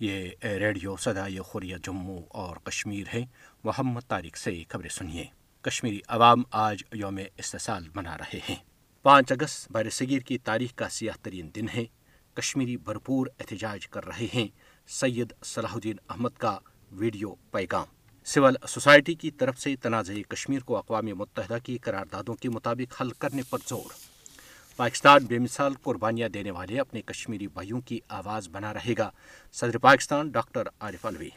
یہ ریڈیو صدائے خوریہ جموں اور کشمیر ہے۔ محمد طارق سے خبریں سنیے۔ کشمیری عوام آج یوم استحصال منا رہے ہیں۔ پانچ اگست بر صغیر کی تاریخ کا سیاہ ترین دن ہے۔ کشمیری بھرپور احتجاج کر رہے ہیں۔ سید صلاح الدین احمد کا ویڈیو پیغام۔ سول سوسائٹی کی طرف سے تنازع کشمیر کو اقوام متحدہ کی قراردادوں کے مطابق حل کرنے پر زور۔ پاکستان بے مثال قربانیاں دینے والے اپنے کشمیری بھائیوں کی آواز بنا رہے گا۔ صدر پاکستان ڈاکٹر عارف الوی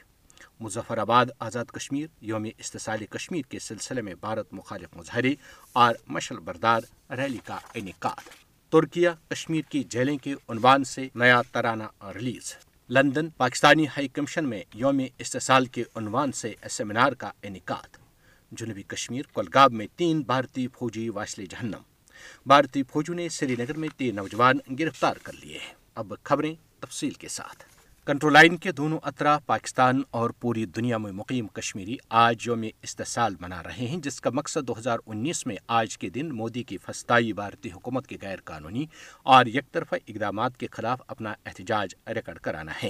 مظفر آباد، آزاد کشمیر، یوم استحصال کشمیر کے سلسلے میں بھارت مخالف مظاہرے اور مشل بردار ریلی کا انعقاد۔ ترکیہ، کشمیر کی جیلیں کے عنوان سے نیا ترانہ release. London, Pakistani high commission میں یوم استحصال کے عنوان سے سیمینار کا انعقاد۔ جنوبی کشمیر، کولگاب میں تین بھارتی فوجی واسل جہنم۔ بھارتی فوجوں نے سری نگر میں تین نوجوان گرفتار کر لیے اب خبریں تفصیل کے ساتھ۔ کنٹرول لائن کے دونوں اطراف پاکستان اور پوری دنیا میں مقیم کشمیری آج یوم استحصال منا رہے ہیں، جس کا مقصد دو ہزار انیس میں آج کے دن مودی کی فسطائی بھارتی حکومت کے غیر قانونی اور یک طرفہ اقدامات کے خلاف اپنا احتجاج ریکارڈ کرانا ہے۔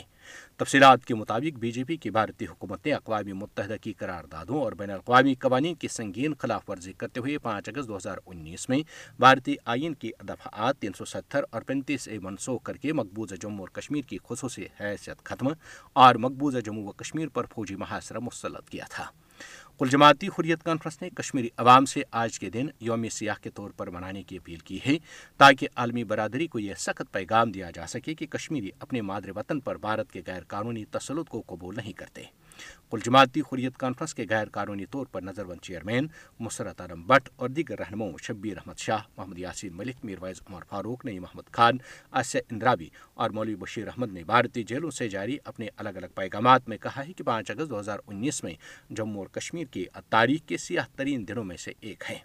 تفصیلات کے مطابق بی جے پی کی بھارتی حکومت نے اقوام متحدہ کی قراردادوں اور بین الاقوامی قوانین کی سنگین خلاف ورزی کرتے ہوئے پانچ اگست دو ہزار انیس میں بھارتی آئین کی دفعات تین سو ستر اور پینتیس اے منسوخ کر کے مقبوضہ جموں اور کشمیر کی خصوصی حیثیت ختم اور مقبوضہ جموں و کشمیر پر فوجی محاصرہ مسلط کیا تھا۔ کل جماعتی حریت کانفرنس نے کشمیری عوام سے آج کے دن یوم سیاح کے طور پر منانے کی اپیل کی ہے تاکہ عالمی برادری کو یہ سخت پیغام دیا جا سکے کہ کشمیری اپنے مادر وطن پر بھارت کے غیر قانونی تسلط کو قبول نہیں کرتے۔ کل جماعتی حریت کانفرنس کے غیر قانونی طور پر نظر بند چیئرمین مسرت عالم بٹ اور دیگر رہنماؤں شبیر احمد شاہ، محمد یاسین ملک میروائز عمر فاروق نئی محمد خان آسیہ اندرابی اور مولوی بشیر احمد نے بھارتی جیلوں سے جاری اپنے الگ الگ پیغامات میں کہا ہے کہ پانچ اگست دو ہزار انیس میں جموں اور کشمیر کی تاریخ کے سیاہ ترین دنوں میں سے ایک ہے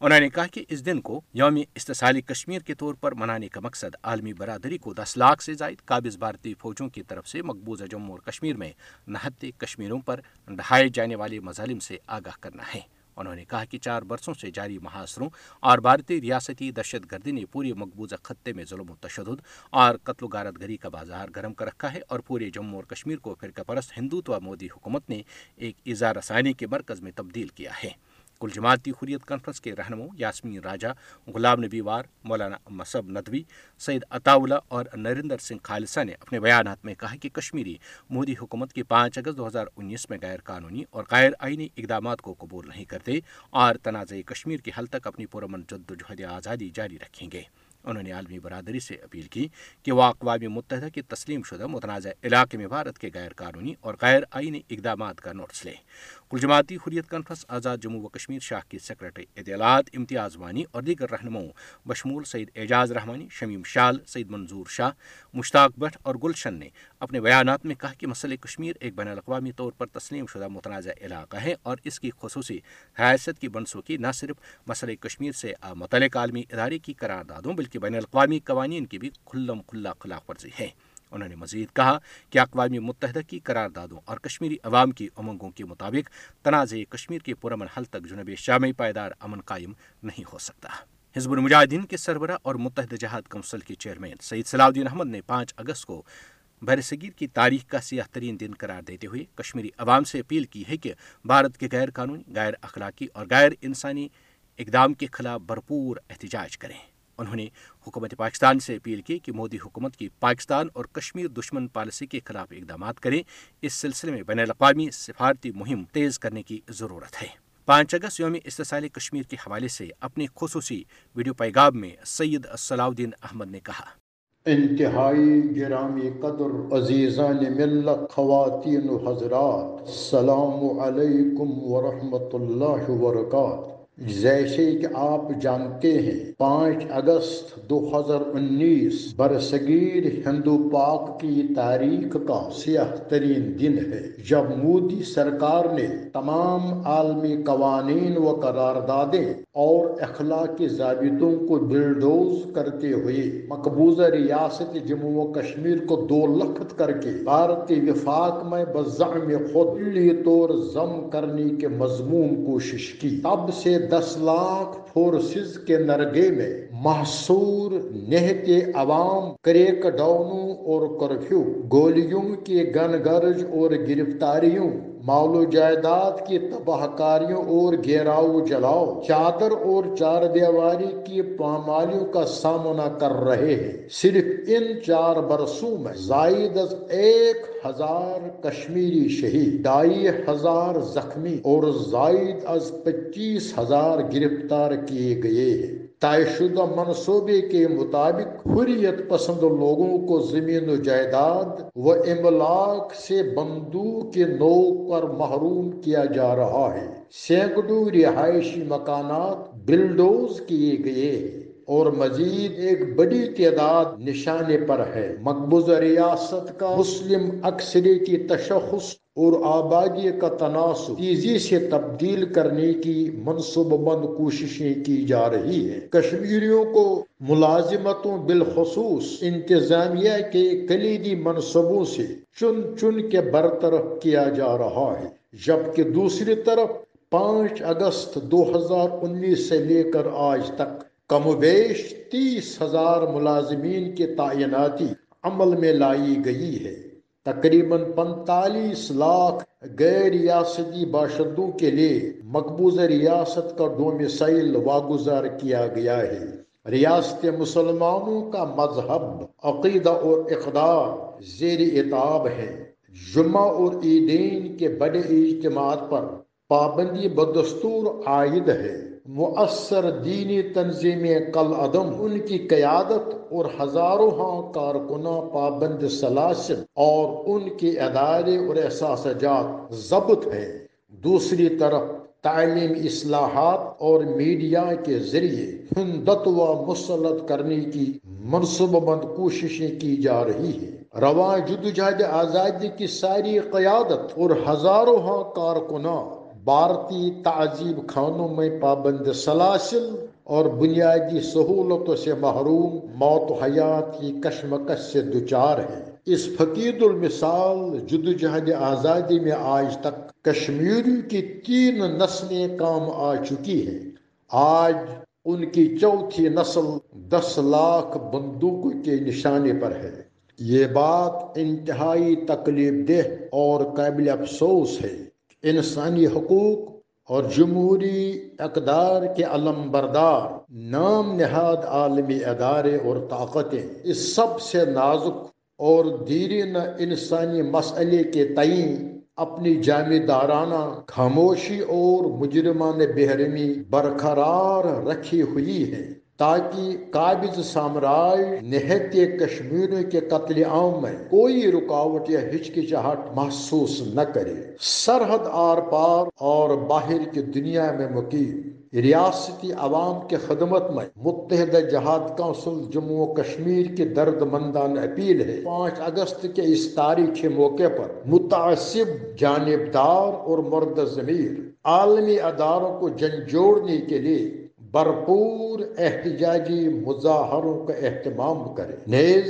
انہوں نے کہا کہ اس دن کو یوم استحصالی کشمیر کے طور پر منانے کا مقصد عالمی برادری کو دس لاکھ سے زائد قابض بھارتی فوجوں کی طرف سے مقبوضہ جموں اور کشمیر میں نہتے کشمیروں پر ڈھائے جانے والے مظالم سے آگاہ کرنا ہے۔ انہوں نے کہا کہ چار برسوں سے جاری محاصروں اور بھارتی ریاستی دہشت گردی نے پورے مقبوضہ خطے میں ظلم و تشدد اور قتل و غارت گری کا بازار گرم کر رکھا ہے اور پورے جموں اور کشمیر کو فرقہ پرست ہندوتوا مودی حکومت نے ایک اظہار رسانی کے مرکز میں تبدیل کیا ہے۔ کل جماعتی حریت کانفرنس کے رہنما یاسمین راجہ، غلام نبی وار، مولانا مصب ندوی، سید عطاولہ اور نریندر سنگھ خالصہ نے اپنے بیانات میں کہا کہ کشمیری مودی حکومت کی پانچ اگست دو ہزار انیس میں غیر قانونی اور غیر آئینی اقدامات کو قبول نہیں کرتے اور تنازع کشمیر کے حل تک اپنی پرامن جد و جہد آزادی جاری رکھیں گے۔ انہوں نے عالمی برادری سے اپیل کی کہ وہ اقوام متحدہ کے تسلیم شدہ متنازع علاقے میں بھارت کے غیر قانونی اور غیر آئینی اقدامات کا نوٹس لیں۔ کل جماعتی حریت کانفرنس آزاد جموں و کشمیر شاہ کی سیکرٹری اطلاعات، امتیاز وانی اور دیگر رہنماؤں، بشمول سعید اعجاز رحمانی، شمیم شال سعید منظور شاہ مشتاق بٹ اور گلشن نے اپنے بیانات میں کہا کہ مسئلہ کشمیر ایک بین الاقوامی طور پر تسلیم شدہ متنازع علاقہ ہے اور اس کی خصوصی حیثیت کی بنسوخی نہ صرف مسئلہ کشمیر سے متعلق عالمی ادارے کی قراردادوں بلکہ بین الاقوامی قوانین کی بھی کھلم کھلا خلاف ورزی ہے انہوں نے مزید کہا کہ اقوام متحدہ کی قراردادوں اور کشمیری عوام کی امنگوں کے مطابق تنازع کشمیر کے پرامن حل تک جنوبی شامی پائیدار امن قائم نہیں ہو سکتا۔ حزب المجاہدین کے سربراہ اور متحدہ جہاد کونسل کے چیئرمین سعید صلاح الدین احمد نے پانچ اگست کو برصغیر کی تاریخ کا سیاہ ترین دن قرار دیتے ہوئے کشمیری عوام سے اپیل کی ہے کہ بھارت کے غیر قانونی، غیر اخلاقی اور غیر انسانی اقدام کے خلاف بھرپور احتجاج کریں۔ انہوں نے حکومت پاکستان سے اپیل کی کہ مودی حکومت کی پاکستان اور کشمیر دشمن پالیسی کے خلاف اقدامات کریں۔ اس سلسلے میں بین الاقوامی سفارتی مہم تیز کرنے کی ضرورت ہے۔ پانچ اگست یوم استحصال کشمیر کے حوالے سے اپنے خصوصی ویڈیو پیغام میں سید صلاح الدین احمد نے کہا۔ انتہائی گرامی قدر عزیزان ملت خواتین و حضرات السلام علیکم ورحمۃ اللہ وبرکاتہ۔ جیسے کہ آپ جانتے ہیں، پانچ اگست دو ہزار انیس برصغیر ہندو پاک کی تاریخ کا سیاہ ترین دن ہے۔ جب مودی سرکار نے تمام عالمی قوانین و قراردادیں اور اخلاقی ضابطوں کو بلڈوز کرتے ہوئے مقبوضہ ریاست جموں و کشمیر کو دو لخت کر کے بھارتی وفاق میں بزعم خود طور ضم کرنے کے مضمون کوشش کی۔ تب سے دس لاکھ فورسز کے نرگے میں محصور نہت عوام کریک ڈاؤنوں اور کرفیو، گولیوں کی گن گرج اور گرفتاریوں مال و جائیداد کی تباہ کاریوں اور گھیراؤ جلاؤ، چادر اور چار دیواری کی پامالیوں کا سامنا کر رہے ہیں۔ صرف ان چار برسوں میں زائد از ایک ہزار کشمیری شہید، ڈھائی ہزار زخمی اور زائد از پچیس ہزار گرفتار کیے گئے ہیں۔ طے شدہ منصوبے کے مطابق حریت پسند لوگوں کو زمین و جائیداد و املاک سے بندوق کے نوک پر محروم کیا جا رہا ہے۔ سینکڑوں رہائشی مکانات بلڈوز کیے گئے ہیں۔ اور مزید ایک بڑی تعداد نشانے پر ہے۔ مقبوضہ ریاست کا مسلم اکثریتی تشخص اور آبادی کا تناسب تیزی سے تبدیل کرنے کی منصوبہ بند کوششیں کی جا رہی ہیں۔ کشمیریوں کو ملازمتوں بالخصوص انتظامیہ کے کلیدی منصبوں سے چن چن کے برطرف کیا جا رہا ہے، جبکہ دوسری طرف پانچ اگست دو ہزار انیس سے لے کر آج تک کم و بیش تیس ہزار ملازمین کی تعیناتی عمل میں لائی گئی ہے۔ تقریباً پنتالیس لاکھ غیر ریاستی باشندوں کے لیے مقبوضہ ریاست کا ڈومسائل واگزار کیا گیا ہے۔ ریاست مسلمانوں کا مذہب، عقیدہ اور اقدار زیر اتاب ہے۔ جمعہ اور عیدین کے بڑے اجتماعات پر پابندی بدستور عائد ہے۔ مؤثر دینی تنظیمیں کل عدم، ان کی قیادت اور ہزاروں ہاں کارکنہ، پابند، سلاسل اور ان کے ادارے اور احساس جات ضبط ہیں۔ دوسری طرف، تعلیم اصلاحات اور میڈیا کے ذریعے ہندتوا مسلط کرنے کی منصوبہ بند کوششیں کی جا رہی ہیں۔ رواں جدوجہد آزادی کی ساری قیادت اور ہزاروں ہاں کارکنہ بھارتی تعزیب خانوں میں پابند سلاسل اور بنیادی سہولتوں سے محروم موت حیات کی کشمکش سے دچار ہے اس فقید المثال جدوجہد آزادی میں آج تک کشمیری کی تین نسلیں کام آ چکی ہیں۔ آج ان کی چوتھی نسل دس لاکھ بندوق کے نشانے پر ہے۔ یہ بات انتہائی تکلیف دہ اور قابل افسوس ہے۔ انسانی حقوق اور جمہوری اقدار کے علم بردار، نام نہاد عالمی ادارے اور طاقتیں۔ اس سب سے نازک اور دیرین انسانی مسئلے کے تئیں اپنی جامعدارانہ خاموشی اور مجرمان بحرمی برقرار رکھی ہوئی ہے۔ تاکہ قابض سامراج نہت کشمیر کے قتل عام میں کوئی رکاوٹ یا ہچکچاہٹ محسوس نہ کرے۔ سرحد آر پار اور باہر کی دنیا میں مقیم ریاستی عوام کے خدمت میں متحدہ جہاد کونسل جموں و کشمیر کی درد مندان اپیل ہے۔ پانچ اگست کے اس تاریخ موقع پر متعصب جانبدار اور مرد ضمیر عالمی اداروں کو جنجوڑنے کے لیے بھرپور احتجاجی مظاہروں کا اہتمام کرے۔ نیز،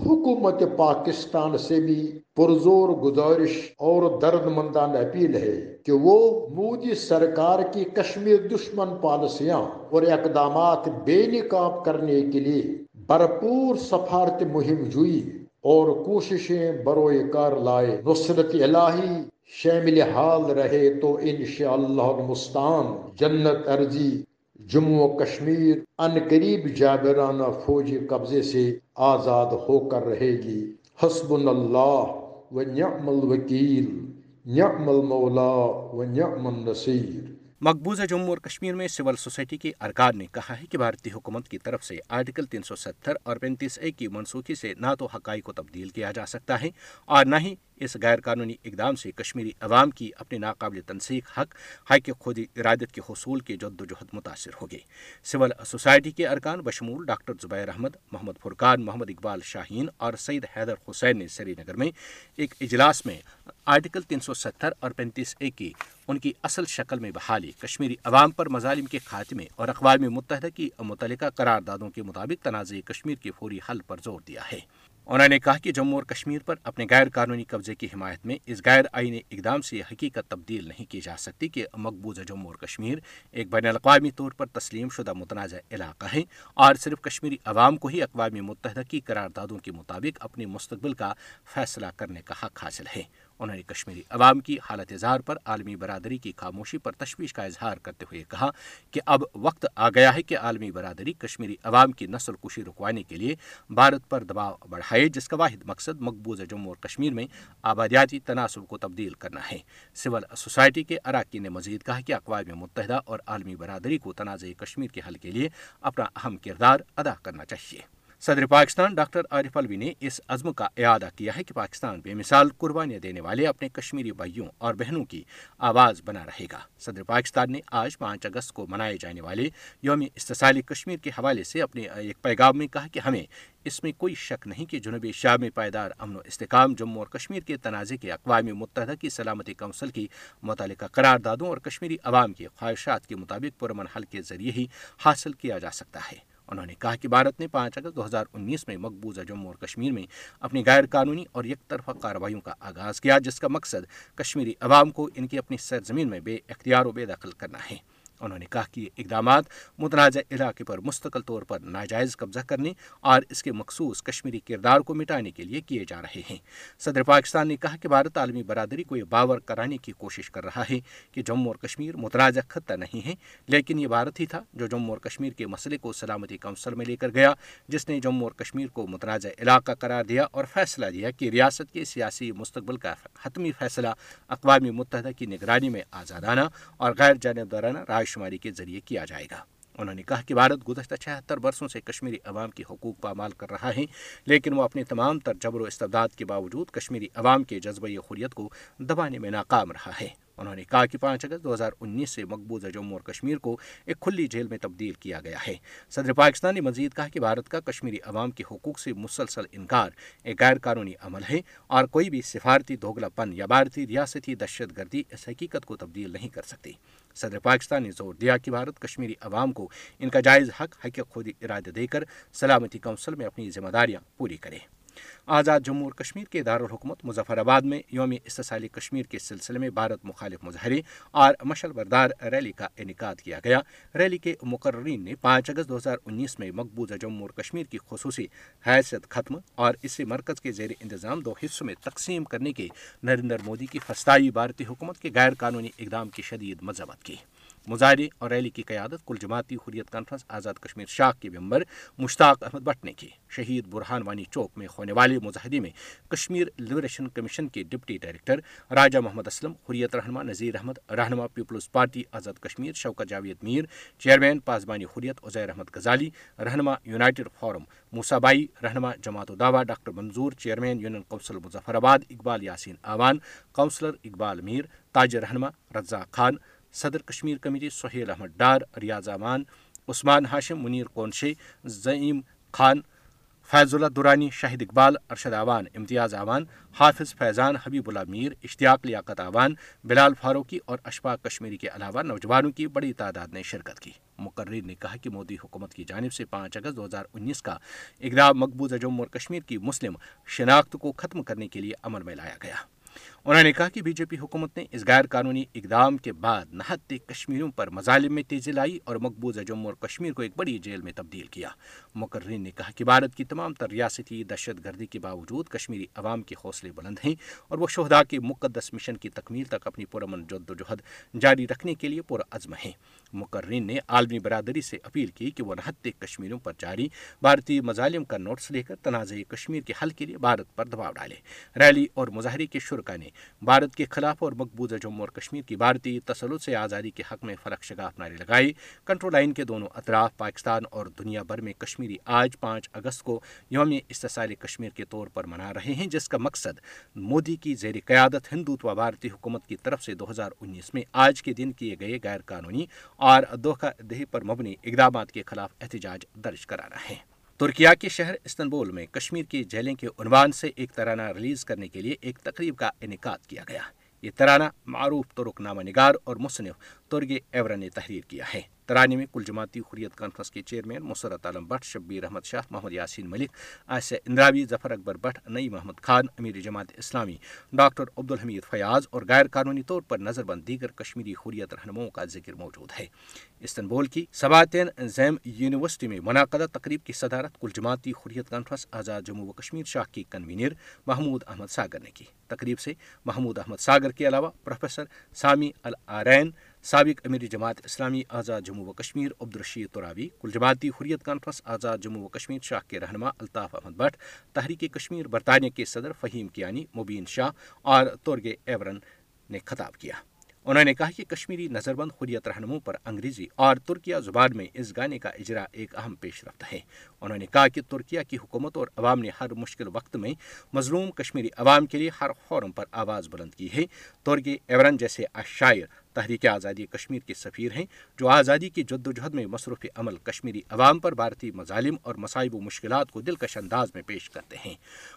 حکومت پاکستان سے بھی پرزور گزارش اور درد مندان اپیل ہے کہ وہ مودی سرکار کی کشمیر دشمن پالیسیاں اور اقدامات بے نقاب کرنے کے لیے بھرپور سفارت مہم جوئی اور کوششیں بروئے کار لائے۔ نصرت الہی شامل حال رہے تو انشاءاللہ المستان جنت ارضی جموں و کشمیر ان قریب جابرانہ فوجی قبضے سے آزاد ہو کر رہے گی۔ حسب اللہ و نعم الوکیل، نعم المولا و نعم النصیر۔ مقبوضہ جموں اور کشمیر میں سول سوسائٹی کے ارکان نے کہا ہے کہ بھارتی حکومت کی طرف سے آرٹیکل تین سو ستر اور پینتیس اے کی منسوخی سے نہ تو حقائق کو تبدیل کیا جا سکتا ہے اور نہ ہی اس غیر قانونی اقدام سے کشمیری عوام کی اپنے ناقابل تنسیق حق حق خود ارادت کے حصول کے جد و جہد متاثر ہوگی۔ سول سوسائٹی کے ارکان بشمول ڈاکٹر زبیر احمد، محمد فرقان، محمد اقبال شاہین اور سید حیدر حسین نے سری نگر میں ایک اجلاس میں آرٹیکل تین سو ستر اور پینتیس اے کی ان کی اصل شکل میں بحالی کشمیری عوام پر مظالم کے خاتمے اور اقوام متحدہ کی متعلقہ قراردادوں کے مطابق تنازع کشمیر کے فوری حل پر زور دیا ہے۔ انہوں نے کہا کہ جموں اور کشمیر پر اپنے غیر قانونی قبضے کی حمایت میں اس غیر آئین اقدام سے حقیقت تبدیل نہیں کی جا سکتی کہ مقبوضہ جموں اور کشمیر ایک بین الاقوامی طور پر تسلیم شدہ متنازع علاقہ ہے اور صرف کشمیری عوام کو ہی اقوام متحدہ کی قراردادوں کے مطابق اپنے مستقبل کا فیصلہ کرنے کا حق حاصل ہے۔ انہوں نے کشمیری عوام کی حالت اظہار پر عالمی برادری کی خاموشی پر تشویش کا اظہار کرتے ہوئے کہا کہ اب وقت آ گیا ہے کہ عالمی برادری کشمیری عوام کی نسل کشی رکوانے کے لیے بھارت پر دباؤ بڑھائے، جس کا واحد مقصد مقبوضہ جموں اور کشمیر میں آبادیاتی تناسب کو تبدیل کرنا ہے۔ سول سوسائٹی کے اراکین نے مزید کہا کہ اقوام متحدہ اور عالمی برادری کو تنازع کشمیر کے حل کے لیے اپنا اہم کردار ادا کرنا چاہیے۔ صدر پاکستان ڈاکٹر عارف الوی نے اس عزم کا اعادہ کیا ہے کہ پاکستان بے مثال قربانیاں دینے والے اپنے کشمیری بھائیوں اور بہنوں کی آواز بنا رہے گا۔ صدر پاکستان نے آج پانچ اگست کو منائے جانے والے یوم استثالی کشمیر کے حوالے سے اپنے ایک پیغام میں کہا کہ ہمیں اس میں کوئی شک نہیں کہ جنوبی شام میں پائیدار امن و استحکام جموں اور کشمیر کے تنازع کے اقوام متحدہ کی سلامتی کونسل کی متعلقہ قرار دادوں اور کشمیری عوام کی خواہشات کے مطابق پرمن حل کے ذریعے ہی حاصل کیا جا سکتا ہے۔ انہوں نے کہا کہ بھارت نے پانچ اگست دو ہزار انیس میں مقبوضہ جموں اور کشمیر میں اپنی غیر قانونی اور یک طرفہ کارروائیوں کا آغاز کیا، جس کا مقصد کشمیری عوام کو ان کی اپنی سرزمین میں بے اختیار و بے دخل کرنا ہے۔ انہوں نے کہا کہ یہ اقدامات متنازع علاقے پر مستقل طور پر ناجائز قبضہ کرنے اور اس کے مخصوص کشمیری کردار کو مٹانے کے لیے کیے جا رہے ہیں۔ صدر پاکستان نے کہا کہ بھارت عالمی برادری کو یہ باور کرانے کی کوشش کر رہا ہے کہ جموں اور کشمیر متنازع خطہ نہیں ہے لیکن یہ بھارت ہی تھا جو جموں اور کشمیر کے مسئلے کو سلامتی کونسل میں لے کر گیا، جس نے جموں اور کشمیر کو متنازع علاقہ قرار دیا اور فیصلہ دیا کہ ریاست کے سیاسی مستقبل کا حتمی فیصلہ اقوام متحدہ کی نگرانی میں آزادانہ اور غیر جانبدارانہ رائے شماری کے ذریعے کیا جائے گا۔ انہوں نے کہا کہ بھارت گزشتہ چھہتر برسوں سے کشمیری عوام کی حقوق پامال کر رہا ہے، لیکن وہ اپنے تمام تر جبر و استبداد کے باوجود کشمیری عوام کے جذبہ حریت کو دبانے میں ناکام رہا ہے۔ انہوں نے کہا کہ پانچ اگست دو ہزار انیس سے مقبوضہ جموں اور کشمیر کو ایک کھلی جیل میں تبدیل کیا گیا ہے۔ صدر پاکستان نے مزید کہا کہ بھارت کا کشمیری عوام کے حقوق سے مسلسل انکار ایک غیر قانونی عمل ہے اور کوئی بھی سفارتی دوگلا پن یا بھارتی ریاستی دہشت گردی اس حقیقت کو تبدیل نہیں کر سکتی۔ صدر پاکستان نے زور دیا کہ بھارت کشمیری عوام کو ان کا جائز حق حق خود ارادہ دے کر سلامتی کونسل میں اپنی ذمہ داریاں پوری کرے۔ آزاد جموں اور کشمیر کے دارالحکومت مظفر آباد میں یوم استثالی کشمیر کے سلسلے میں بھارت مخالف مظاہرے اور مشل بردار ریلی کا انعقاد کیا گیا۔ ریلی کے مقررین نے پانچ اگست دو ہزار انیس میں مقبوضہ جموں اور کشمیر کی خصوصی حیثیت ختم اور اسے مرکز کے زیر انتظام دو حصوں میں تقسیم کرنے کے نریندر مودی کی فسطائی بھارتی حکومت کے غیر قانونی اقدام کی شدید مذمت کی۔ مظاہرے اور ریلی کی قیادت کل جماعتی حریت کانفرنس آزاد کشمیر شاخ کے ممبر مشتاق احمد بٹ نے کی۔ شہید برہان وانی چوک میں ہونے والے مظاہرے میں کشمیر لبریشن کمیشن کے ڈپٹی ڈائریکٹر راجہ محمد اسلم، حریت رہنما نذیر احمد، رہنما Peoples Party Azad Kashmir Shaukat Javed Mir, chairman Pasbani Hurriyat Uzair Ahmed Ghazali, رہنما یونائٹڈ فورم موسابائی رہنما Jamaat ud-Dawa doctor Manzoor, chairman union council Muzaffarabad Iqbal Yasin Awan councillor Iqbal Mir تاجر رہنما رضا خان صدر Kashmir committee Sohail Ahmed Dar, Riaz Aman, Usman ہاشم، منیر کونشے زعیم خان، فیض اللہ دورانی، شاہد اقبال، ارشد اعوان، امتیاز اعوان، حافظ فیضان، حبیب اللہ میر، اشتیاق لیاقت اعوان، بلال فاروقی اور اشفاق کشمیری کے علاوہ نوجوانوں کی بڑی تعداد نے شرکت کی۔ مقرر نے کہا کہ مودی حکومت کی جانب سے پانچ اگست دو ہزار انیس کا اقدام مقبوضہ جموں اور کشمیر کی مسلم شناخت کو ختم کرنے کے لیے عمل میں لایا گیا۔ انہوں نے کہا کہ بی جے پی حکومت نے اس غیر قانونی اقدام کے بعد نہت کشمیریوں پر مظالم میں تیزی لائی اور مقبوضہ جموں اور کشمیر کو ایک بڑی جیل میں تبدیل کیا۔ مقررین نے کہا کہ بھارت کی تمام تر ریاستی دہشت گردی کے باوجود کشمیری عوام کے حوصلے بلند ہیں اور وہ شہدا کے مقدس مشن کی تکمیل تک اپنی پرامن جد و جہد جاری رکھنے کے لیے پرعزم ہیں۔ مقررین نے عالمی برادری سے اپیل کی کہ وہ نہت کشمیریوں پر جاری بھارتی مظالم کا نوٹس لے کر تنازع کشمیر کے حل کے لیے بھارت پر دباؤ ڈالے۔ ریلی اور مظاہرے کے شرکا نے بھارت کے خلاف اور مقبوضہ جموں اور کشمیر کی بھارتی تسلط سے آزادی کے حق میں فرق شگاف نعرے لگائی۔ کنٹرول لائن کے دونوں اطراف، پاکستان اور دنیا بھر میں کشمیری آج پانچ اگست کو یوم استحصال کشمیر کے طور پر منا رہے ہیں، جس کا مقصد مودی کی زیر قیادت ہندوتوا بھارتی حکومت کی طرف سے دو ہزار انیس میں آج کے دن کیے گئے غیر قانونی اور دھوکہ دہی پر مبنی اقدامات کے خلاف احتجاج درج کرانا ہے۔ ترکیا کے شہر استنبول میں کشمیر کی جیلیں کے عنوان سے ایک ترانہ ریلیز کرنے کے لیے ایک تقریب کا انعقاد کیا گیا۔ یہ ترانہ معروف ترک نامہ نگار اور مصنف ترگ ایورا نے تحریر کیا ہے۔ ترانی میں کل جماعتی حریت کانفرنس کے chairman Musarrat Alam but, Shabir Ahmed Shah, Muhammad Yasin Malik Asiya Andrabi, Zafar Akbar but, نئی محمد خان، امیر جماعت اسلامی، ڈاکٹر عبد الحمید فیاض اور غیر قانونی طور پر نظر بند دیگر کشمیری حریت رہنماؤں کا ذکر موجود ہے۔ استنبول کی سباتین زیم یونیورسٹی میں منعقدہ تقریب کی صدارت کل جماعتی حریت کانفرنس آزاد جموں و کشمیر شاہ کی کنوینر محمود احمد ساگر نے کی۔ تقریب سے محمود احمد ساگر کے علاوہ پروفیسر سامی العرین سابق امیر جماعت اسلامی آزاد جموں و کشمیر، عبدالرشید تراوی کل جماعتی حریت کانفرنس، آزاد جموں و کشمیر، شاہ کے رہنما الطاف احمد بٹ، تحریک کشمیر، برطانیہ کے صدر فہیم کیانی، مبین شاہ اور تورگے ایورن نے خطاب کیا۔ انہوں نے کہا کہ کشمیری نظر بند حریت رہنموں پر انگریزی اور ترکیہ زبان میں اس گانے کا اجرا ایک اہم پیش رفت ہے۔ انہوں نے کہا کہ ترکیہ کی حکومت اور عوام نے ہر مشکل وقت میں مظلوم کشمیری عوام کے لیے ہر فورم پر آواز بلند کی ہے۔ ترکی ایورن جیسے اشاعر تحریک آزادی کشمیر کے سفیر ہیں، جو آزادی کی جد و جہد میں مصروف عمل کشمیری عوام پر بھارتی مظالم اور مصائب و مشکلات کو دلکش انداز میں پیش کرتے ہیں۔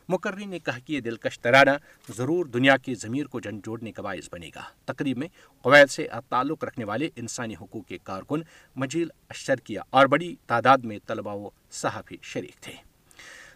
مقرری نے کہا کہ یہ دلکش ترانہ ضرور دنیا کی ضمیر کو جن جوڑنے کا باعث بنے گا۔ تقریب میں قوید سے تعلق رکھنے والے انسانی حقوق کے کارکن مجیل اشرکیہ اور بڑی تعداد میں طلباء و صحافی شریک تھے۔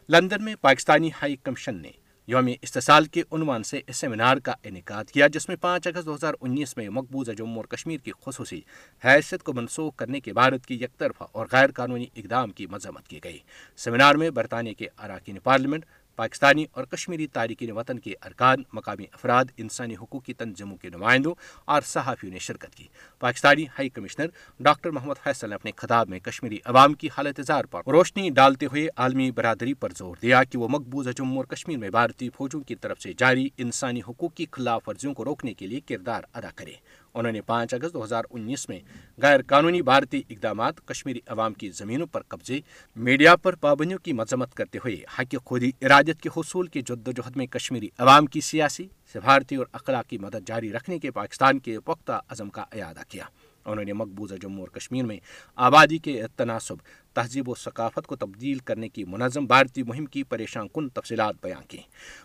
لندن میں پاکستانی ہائی کمیشن نے یوم استحصال کے عنوان سے اس سیمینار کا انعقاد کیا، جس میں پانچ اگست دو ہزار انیس میں مقبوضہ جموں اور کشمیر کی خصوصی حیثیت کو منسوخ کرنے کے بھارت کی یک طرفہ اور غیر قانونی اقدام کی مذمت کی گئی۔ سیمینار میں برطانیہ کے اراکین پارلیمنٹ پاکستانی اور کشمیری تارکین وطن کے ارکان، مقامی افراد، انسانی حقوق کی تنظیموں کے نمائندوں اور صحافیوں نے شرکت کی۔ Pakistani high commissioner doctor Muhammad Faisal نے اپنے خطاب میں کشمیری عوام کی حالت اظہار پر روشنی ڈالتے ہوئے عالمی برادری پر زور دیا کہ وہ مقبوضہ جموں اور کشمیر میں بھارتی فوجوں کی طرف سے جاری انسانی حقوق کی خلاف ورزیوں کو روکنے کے لیے کردار ادا کرے۔ انہوں نے پانچ اگست دو ہزار انیس میں غیر قانونی بھارتی اقدامات کشمیری عوام کی زمینوں پر قبضے، میڈیا پر پابندیوں کی مذمت کرتے ہوئے حق خودی ارادت کے حصول کے جد و جہد میں کشمیری عوام کی سیاسی، سفارتی اور اخلاقی مدد جاری رکھنے کے پاکستان کے پختہ عزم کا اعادہ کیا۔ انہوں نے مقبوضہ جموں اور کشمیر میں آبادی کے تناسب تہذیب و ثقافت کو تبدیل کرنے کی منظم بھارتی مہم کی پریشان کن تفصیلات بیان کی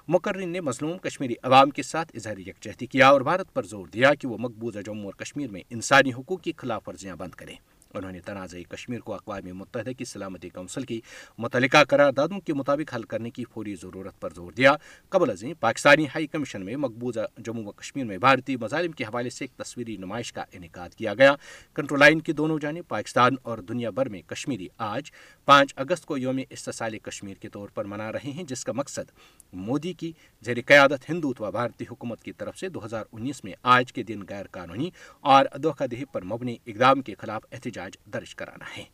مقررین نے مظلوم کشمیری عوام کے ساتھ اظہار یکجہتی کیا اور بھارت پر زور دیا کہ وہ مقبوضہ جموں اور کشمیر میں انسانی حقوق کی خلاف ورزیاں بند کریں۔ انہوں نے تنازع کشمیر کو اقوام متحدہ کی سلامتی کونسل کی متعلقہ قرار دادوں کے مطابق حل کرنے کی فوری ضرورت پر زور دیا۔ قبل ازیں پاکستانی ہائی کمیشن میں مقبوضہ جموں و کشمیر میں بھارتی مظالم کے حوالے سے ایک تصویری نمائش کا انعقاد کیا گیا۔ کنٹرول لائن کی دونوں جانب پاکستان اور دنیا بھر میں کشمیری آج پانچ اگست کو یوم استحصال کشمیر کے طور پر منا رہے ہیں، جس کا مقصد مودی کی زیر قیادت ہندوتوا بھارتی حکومت کی طرف سے دو ہزار انیس میں آج کے دن غیر قانونی اور دھوکہ دہی پر مبنی اقدام کے خلاف احتجاج درج کرانا ہے۔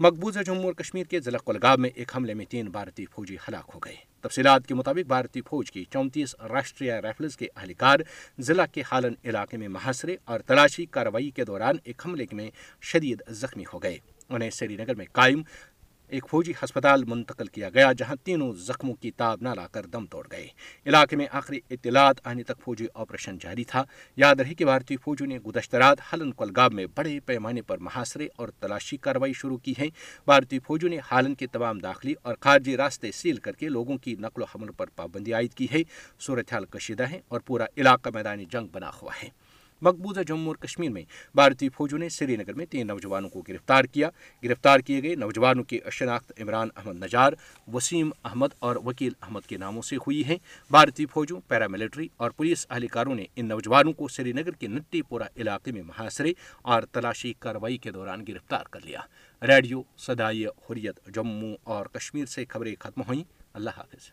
مقبوضہ جموں اور کشمیر کے ضلع کلگام میں ایک حملے میں تین بھارتی فوجی ہلاک ہو گئے۔ تفصیلات کے مطابق بھارتی فوج کی چونتیس راشٹریہ رائفلز کے اہلکار ضلع کے حالن علاقے میں محاصرے اور تلاشی کارروائی کے دوران ایک حملے میں شدید زخمی ہو گئے۔ انہیں سری نگر میں قائم ایک فوجی ہسپتال منتقل کیا گیا جہاں تینوں زخموں کی تاب نہ لا کر دم توڑ گئے۔ علاقے میں آخری اطلاعات آنے تک فوجی آپریشن جاری تھا۔ یاد رہے کہ بھارتی فوجوں نے گزشتہ رات ہلن کولگاب میں بڑے پیمانے پر محاصرے اور تلاشی کاروائی شروع کی ہے بھارتی فوجوں نے ہالن کے تمام داخلی اور خارجی راستے سیل کر کے لوگوں کی نقل و حمل پر پابندی عائد کی ہے۔ صورتحال کشیدہ ہے اور پورا علاقہ میدانی جنگ بنا ہوا ہے۔ مقبوضہ جموں اور کشمیر میں بھارتی فوجوں نے سری نگر میں تین نوجوانوں کو گرفتار کیا۔ گرفتار کیے گئے نوجوانوں کی شناخت عمران احمد نجار، وسیم احمد اور وکیل احمد کے ناموں سے ہوئی ہیں۔ بھارتی فوجوں، پیراملٹری اور پولیس اہلکاروں نے ان نوجوانوں کو سری نگر کے نٹی پورہ علاقے میں محاصرے اور تلاشی کارروائی کے دوران گرفتار کر لیا۔ ریڈیو صدائی حریت جموں اور کشمیر سے خبریں ختم ہوئیں۔ اللہ حافظ۔